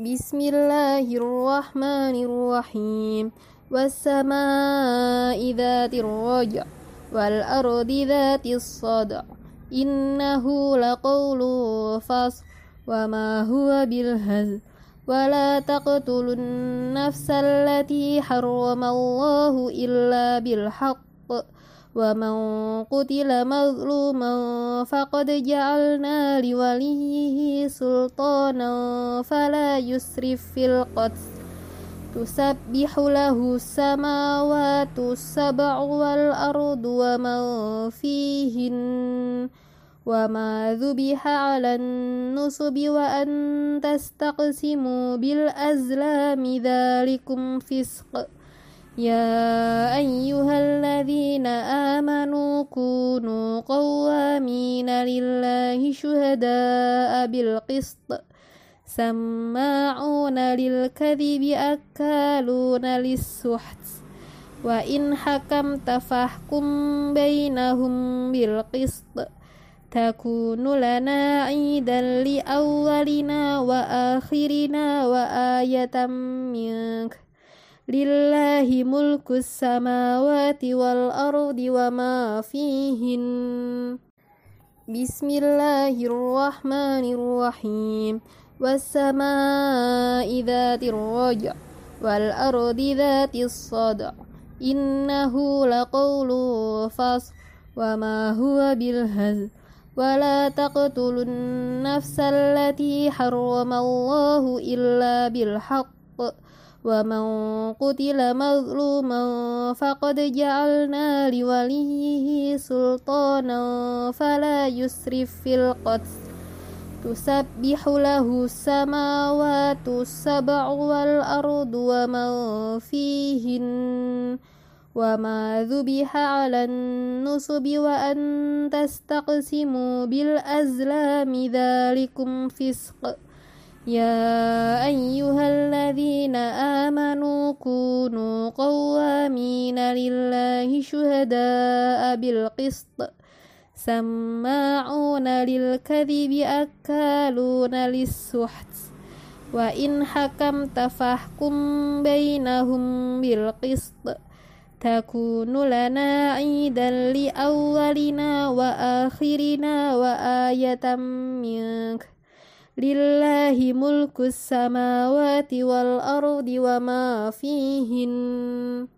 بسم الله الرحمن الرحيم. والسماء ذات الرجع والأرض ذات الصدع. إنه لقول فصل. وما هو بالهزل. ولا تقتلوا النفس التي حرم الله إلا بالحق. ومن قتل مظلوما فقد جعلنا لوليه سلطانا فلا يسرف في القتل. تسبح له السماوات السبع والأرض ومن فيهن وما ذبح على النصب وأن تستقسموا بالأزلام ذلكم فسق. يا أيها الذين آمنوا كونوا قوامين لله شهداء بالقسط. سماعون للكذب أكالون للسحت. وإن حكمت فاحكم بينهم بالقسط. تكون لنا عيدا لأولنا وآخرنا وآية منك. لله ملك السماوات والأرض وما فيهن. بسم الله الرحمن الرحيم. والسماء ذات الرجع والأرض ذات الصدع. إنه لقول فصل. وما هو بالهزل. ولا تقتلوا النفس التي حرم الله إلا بالحق. ومن قتل مظلوما فقد جعلنا لوليه سلطانا فلا يسرف في القتل تسبح له السماوات السبع والأرض ومن فيهن وما ذبح على النصب وأن تستقسموا بالأزلام ذلكم فسق يا أيها الذين آمنوا كونوا قوامين لله شهداء بالقسط. سماعون للكذب أكالون للسحت. وإن حكمت فاحكم بينهم بالقسط. تكون لنا عيدا لأولنا وآخرنا وآية منك. لله ملك السماوات والأرض وما فيهن.